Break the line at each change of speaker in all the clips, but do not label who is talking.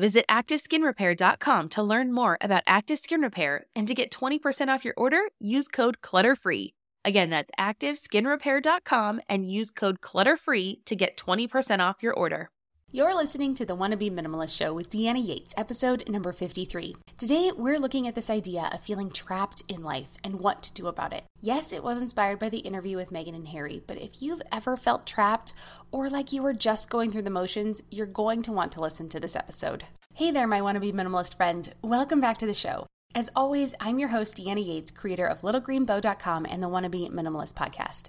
Visit ActiveSkinRepair.com to learn more about Active Skin Repair and to get 20% off your order, use code CLUTTERFREE. Again, that's ActiveSkinRepair.com and use code CLUTTERFREE to get 20% off your order. You're listening to the Wanna Be Minimalist Show with Deanna Yates, episode number 53. Today, we're looking at this idea of feeling trapped in life and what to do about it. Yes, it was inspired by the interview with Meghan and Harry, but if you've ever felt trapped or like you were just going through the motions, you're going to want to listen to this episode. Hey there, my Wanna Be Minimalist friend. Welcome back to the show. As always, I'm your host, Deanna Yates, creator of LittleGreenBow.com and the Wanna Be Minimalist podcast.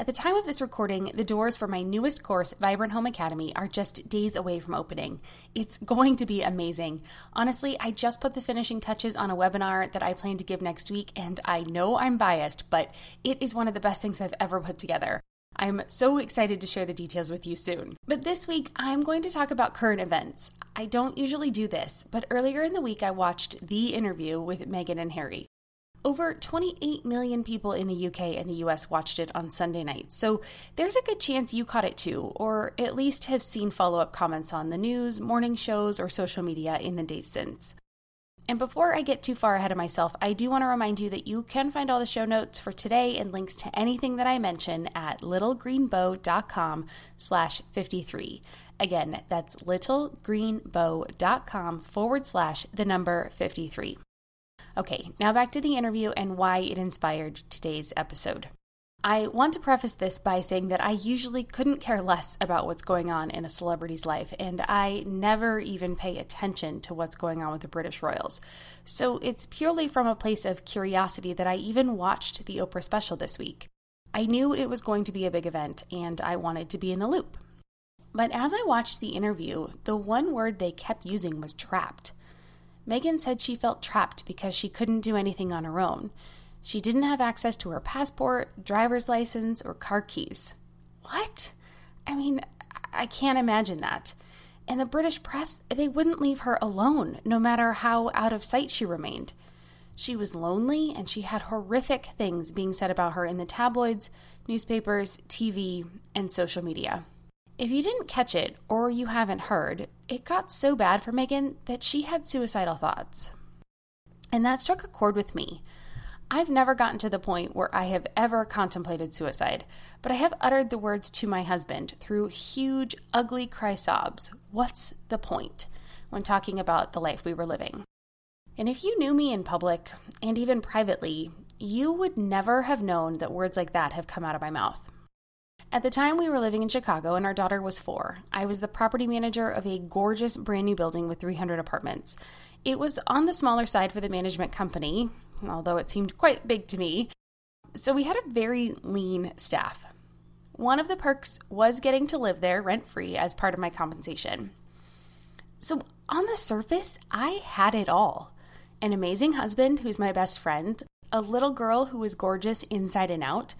At the time of this recording, the doors for my newest course, Vibrant Home Academy, are just days away from opening. It's going to be amazing. Honestly, I just put the finishing touches on a webinar that I plan to give next week, and I know I'm biased, but it is one of the best things I've ever put together. I'm so excited to share the details with you soon. But this week, I'm going to talk about current events. I don't usually do this, but earlier in the week, I watched the interview with Meghan and Harry. Over 28 million people in the UK and the US watched it on Sunday night, so there's a good chance you caught it too, or at least have seen follow up comments on the news, morning shows, or social media in the days since. And before I get too far ahead of myself, I do want to remind you that you can find all the show notes for today and links to anything that I mention at littlegreenbow.com slash 53. Again, that's littlegreenbow.com forward slash the number 53. Okay, now back to the interview and why it inspired today's episode. I want to preface this by saying that I usually couldn't care less about what's going on in a celebrity's life, and I never even pay attention to what's going on with the British royals. So it's purely from a place of curiosity that I even watched the Oprah special this week. I knew it was going to be a big event, and I wanted to be in the loop. But as I watched the interview, the one word they kept using was trapped. Meghan said she felt trapped because she couldn't do anything on her own. She didn't have access to her passport, driver's license, or car keys. What? I mean, I can't imagine that. And the British press, they wouldn't leave her alone, no matter how out of sight she remained. She was lonely and she had horrific things being said about her in the tabloids, newspapers, TV, and social media. If you didn't catch it or you haven't heard, it got so bad for Meghan that she had suicidal thoughts. And that struck a chord with me. I've never gotten to the point where I have ever contemplated suicide, but I have uttered the words to my husband through huge, ugly cry sobs What's the point? when talking about the life we were living. And if you knew me in public and even privately, you would never have known that words like that have come out of my mouth. At the time, we were living in Chicago and our daughter was four. I was the property manager of a gorgeous brand new building with 300 apartments. It was on the smaller side for the management company, although it seemed quite big to me. So we had a very lean staff. One of the perks was getting to live there rent free as part of my compensation. So on the surface, I had it all an amazing husband who's my best friend, a little girl who was gorgeous inside and out.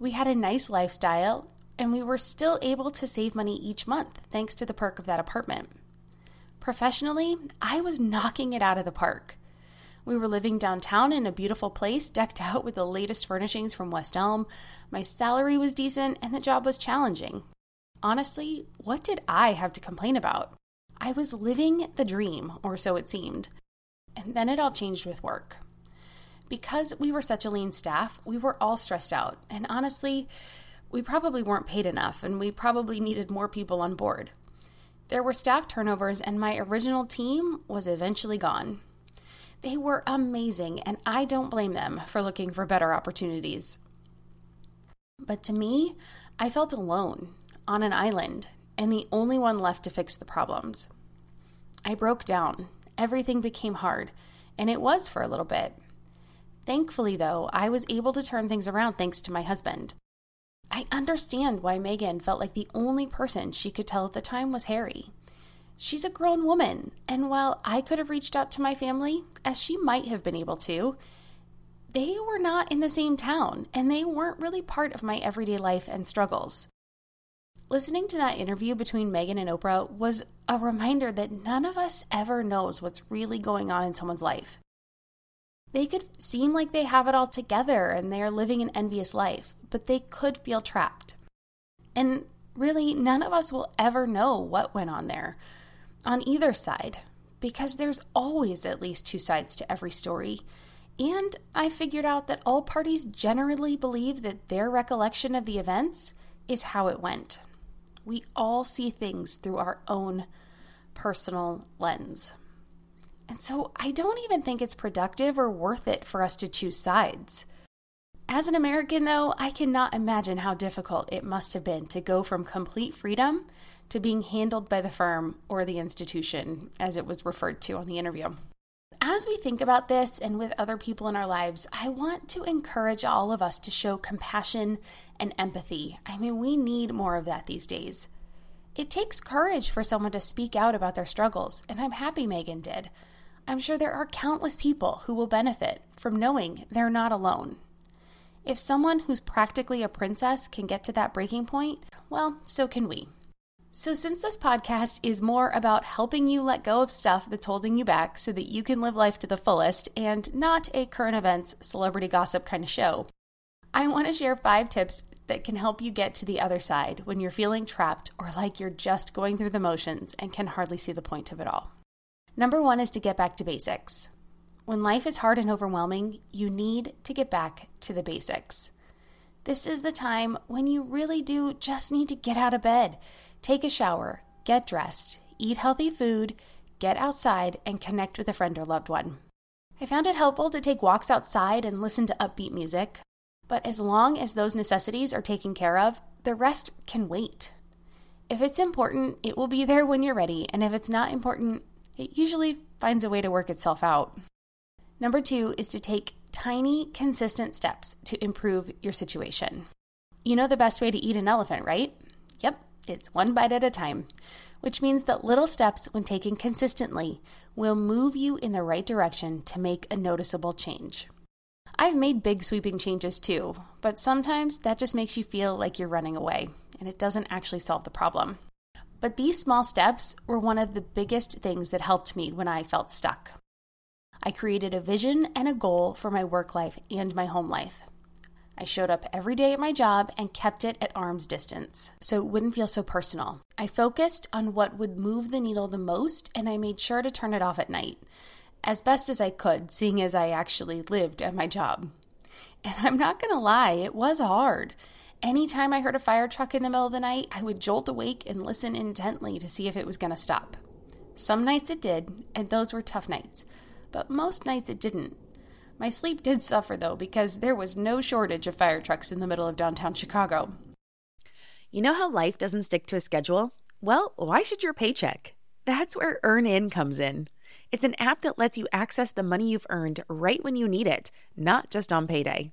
We had a nice lifestyle, and we were still able to save money each month thanks to the perk of that apartment. Professionally, I was knocking it out of the park. We were living downtown in a beautiful place decked out with the latest furnishings from West Elm. My salary was decent and the job was challenging. Honestly, what did I have to complain about? I was living the dream, or so it seemed. And then it all changed with work. Because we were such a lean staff, we were all stressed out. And honestly, we probably weren't paid enough and we probably needed more people on board. There were staff turnovers, and my original team was eventually gone. They were amazing, and I don't blame them for looking for better opportunities. But to me, I felt alone, on an island, and the only one left to fix the problems. I broke down. Everything became hard, and it was for a little bit. Thankfully, though, I was able to turn things around thanks to my husband. I understand why Meghan felt like the only person she could tell at the time was Harry. She's a grown woman, and while I could have reached out to my family, as she might have been able to, they were not in the same town and they weren't really part of my everyday life and struggles. Listening to that interview between Meghan and Oprah was a reminder that none of us ever knows what's really going on in someone's life. They could seem like they have it all together and they are living an envious life, but they could feel trapped. And really, none of us will ever know what went on there on either side because there's always at least two sides to every story. And I figured out that all parties generally believe that their recollection of the events is how it went. We all see things through our own personal lens. And so I don't even think it's productive or worth it for us to choose sides. As an American, though, I cannot imagine how difficult it must have been to go from complete freedom to being handled by the firm or the institution, as it was referred to on the interview. As we think about this and with other people in our lives, I want to encourage all of us to show compassion and empathy. I mean, we need more of that these days. It takes courage for someone to speak out about their struggles, and I'm happy Meghan did. I'm sure there are countless people who will benefit from knowing they're not alone. If someone who's practically a princess can get to that breaking point, well, so can we. So, since this podcast is more about helping you let go of stuff that's holding you back so that you can live life to the fullest and not a current events, celebrity gossip kind of show, I want to share five tips that can help you get to the other side when you're feeling trapped or like you're just going through the motions and can hardly see the point of it all. Number one is to get back to basics. When life is hard and overwhelming, you need to get back to the basics. This is the time when you really do just need to get out of bed Take a shower, get dressed, eat healthy food, get outside, and connect with a friend or loved one. I found it helpful to take walks outside and listen to upbeat music, but as long as those necessities are taken care of, the rest can wait. If it's important, it will be there when you're ready, and if it's not important, it usually finds a way to work itself out. Number two is to take tiny, consistent steps to improve your situation. You know the best way to eat an elephant, right? Yep, it's one bite at a time, which means that little steps, when taken consistently, will move you in the right direction to make a noticeable change. I've made big sweeping changes too, but sometimes that just makes you feel like you're running away, and it doesn't actually solve the problem. But these small steps were one of the biggest things that helped me when I felt stuck. I created a vision and a goal for my work life and my home life. I showed up every day at my job and kept it at arm's distance so it wouldn't feel so personal. I focused on what would move the needle the most and I made sure to turn it off at night as best as I could, seeing as I actually lived at my job. And I'm not gonna lie, it was hard. Anytime I heard a fire truck in the middle of the night, I would jolt awake and listen intently to see if it was gonna stop. Some nights it did, and those were tough nights, but most nights it didn't. My sleep did suffer, though, because there was no shortage of fire trucks in the middle of downtown Chicago.
You know how life doesn't stick to a schedule? Well, why should your paycheck? That's where EarnIn comes in. It's an app that lets you access the money you've earned right when you need it, not just on payday.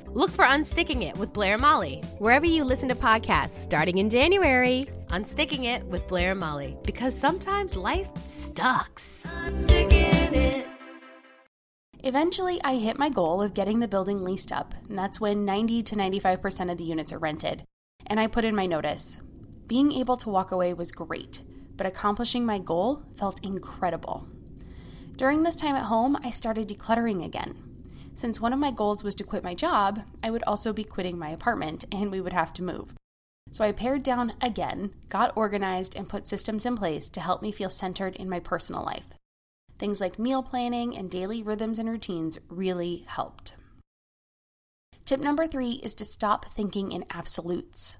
Look for Unsticking It with Blair and Molly.
Wherever you listen to podcasts, starting in January.
Unsticking It with Blair and Molly. Because sometimes life sucks.
Eventually, I hit my goal of getting the building leased up, and that's when 90 to 95% of the units are rented and I put in my notice. Being able to walk away was great, but accomplishing my goal felt incredible. During this time at home, I started decluttering again. Since one of my goals was to quit my job, I would also be quitting my apartment and we would have to move. So I pared down again, got organized, and put systems in place to help me feel centered in my personal life. Things like meal planning and daily rhythms and routines really helped. Tip number three is to stop thinking in absolutes.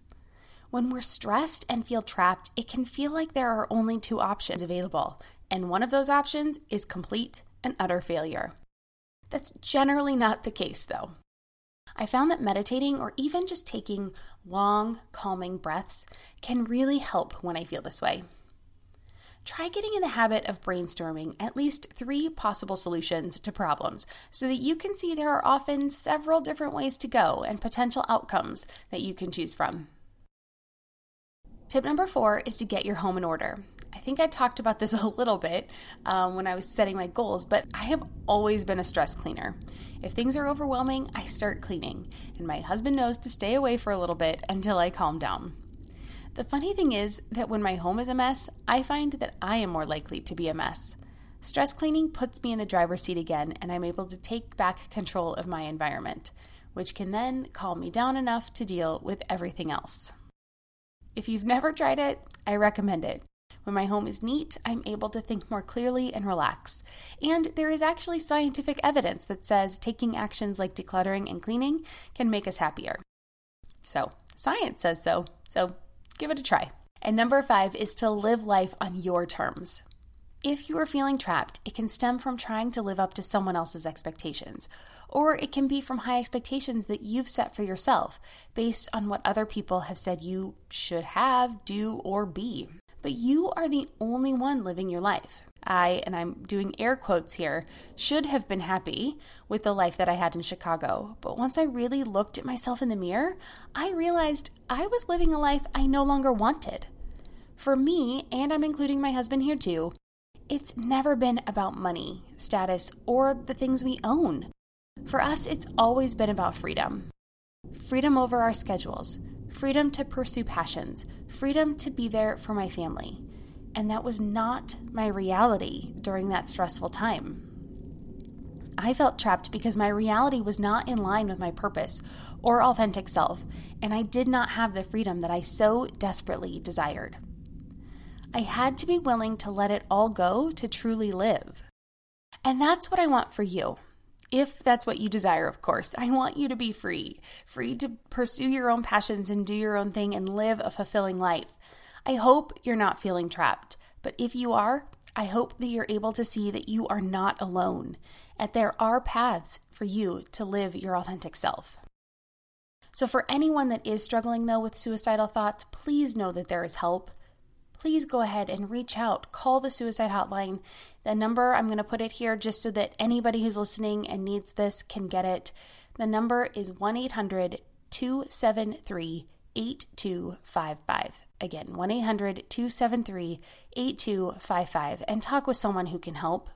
When we're stressed and feel trapped, it can feel like there are only two options available, and one of those options is complete and utter failure. That's generally not the case, though. I found that meditating or even just taking long, calming breaths can really help when I feel this way try getting in the habit of brainstorming at least three possible solutions to problems so that you can see there are often several different ways to go and potential outcomes that you can choose from. Tip number four is to get your home in order. I think I talked about this a little bit um, when I was setting my goals, but I have always been a stress cleaner. If things are overwhelming, I start cleaning, and my husband knows to stay away for a little bit until I calm down. The funny thing is that when my home is a mess, I find that I am more likely to be a mess. Stress cleaning puts me in the driver's seat again, and I'm able to take back control of my environment, which can then calm me down enough to deal with everything else. If you've never tried it, I recommend it. When my home is neat, I'm able to think more clearly and relax. And there is actually scientific evidence that says taking actions like decluttering and cleaning can make us happier. So, science says so. So, Give it a try. And number five is to live life on your terms. If you are feeling trapped, it can stem from trying to live up to someone else's expectations, or it can be from high expectations that you've set for yourself based on what other people have said you should have, do, or be. But you are the only one living your life. I, and I'm doing air quotes here, should have been happy with the life that I had in Chicago. But once I really looked at myself in the mirror, I realized I was living a life I no longer wanted. For me, and I'm including my husband here too, it's never been about money, status, or the things we own. For us, it's always been about freedom freedom over our schedules, freedom to pursue passions, freedom to be there for my family. And that was not my reality during that stressful time. I felt trapped because my reality was not in line with my purpose or authentic self, and I did not have the freedom that I so desperately desired. I had to be willing to let it all go to truly live. And that's what I want for you. If that's what you desire, of course. I want you to be free, free to pursue your own passions and do your own thing and live a fulfilling life. I hope you're not feeling trapped, but if you are, I hope that you're able to see that you are not alone and there are paths for you to live your authentic self. So, for anyone that is struggling though with suicidal thoughts, please know that there is help please go ahead and reach out. Call the suicide hotline. The number, I'm going to put it here just so that anybody who's listening and needs this can get it. The number is 1 800 273 8255. Again, 1 800 273 8255, and talk with someone who can help.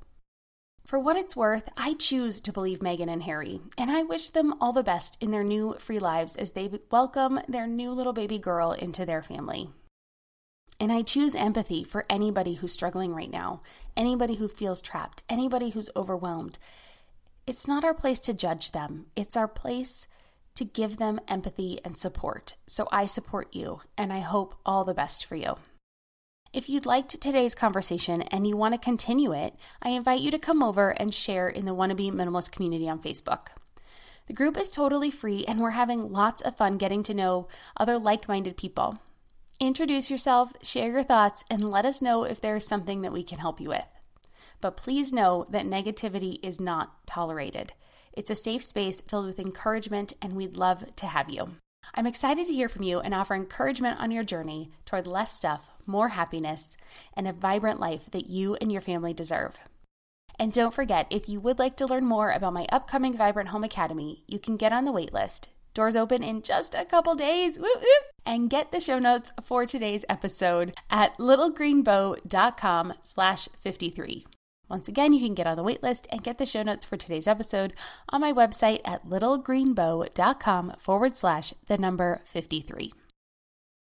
For what it's worth, I choose to believe Meghan and Harry, and I wish them all the best in their new free lives as they welcome their new little baby girl into their family. And I choose empathy for anybody who's struggling right now, anybody who feels trapped, anybody who's overwhelmed. It's not our place to judge them, it's our place to give them empathy and support. So I support you, and I hope all the best for you. If you'd liked today's conversation and you want to continue it, I invite you to come over and share in the Wannabe Minimalist community on Facebook. The group is totally free, and we're having lots of fun getting to know other like minded people. Introduce yourself, share your thoughts, and let us know if there is something that we can help you with. But please know that negativity is not tolerated. It's a safe space filled with encouragement, and we'd love to have you. I'm excited to hear from you and offer encouragement on your journey toward less stuff, more happiness, and a vibrant life that you and your family deserve. And don't forget, if you would like to learn more about my upcoming Vibrant Home Academy, you can get on the waitlist Doors open in just a couple days. Woo, woo. And get the show notes for today's episode at littlegreenbow.com slash 53. Once again, you can get on the waitlist and get the show notes for today's episode on my website at littlegreenbow.com forward slash the number 53.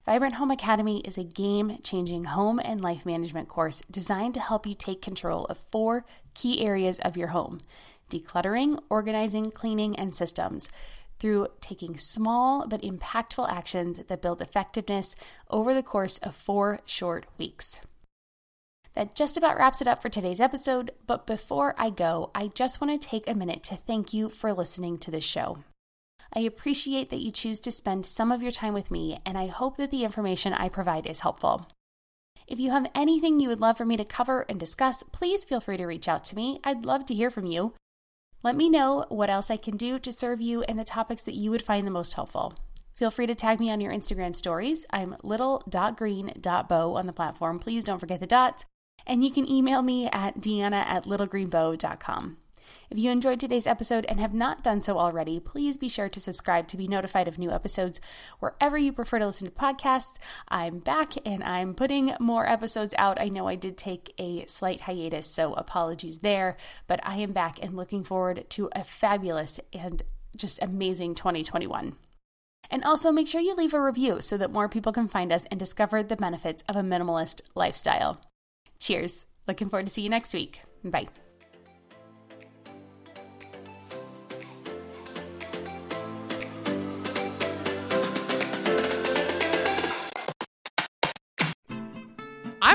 Vibrant Home Academy is a game changing home and life management course designed to help you take control of four key areas of your home decluttering, organizing, cleaning, and systems through taking small but impactful actions that build effectiveness over the course of four short weeks. That just about wraps it up for today's episode, but before I go, I just want to take a minute to thank you for listening to this show. I appreciate that you choose to spend some of your time with me, and I hope that the information I provide is helpful. If you have anything you would love for me to cover and discuss, please feel free to reach out to me. I'd love to hear from you. Let me know what else I can do to serve you and the topics that you would find the most helpful. Feel free to tag me on your Instagram stories. I'm little.green.bow on the platform. Please don't forget the dots. And you can email me at deanna at littlegreenbow.com. If you enjoyed today's episode and have not done so already, please be sure to subscribe to be notified of new episodes wherever you prefer to listen to podcasts. I'm back and I'm putting more episodes out. I know I did take a slight hiatus, so apologies there, but I am back and looking forward to a fabulous and just amazing 2021. And also make sure you leave a review so that more people can find us and discover the benefits of a minimalist lifestyle. Cheers. Looking forward to see you next week. Bye.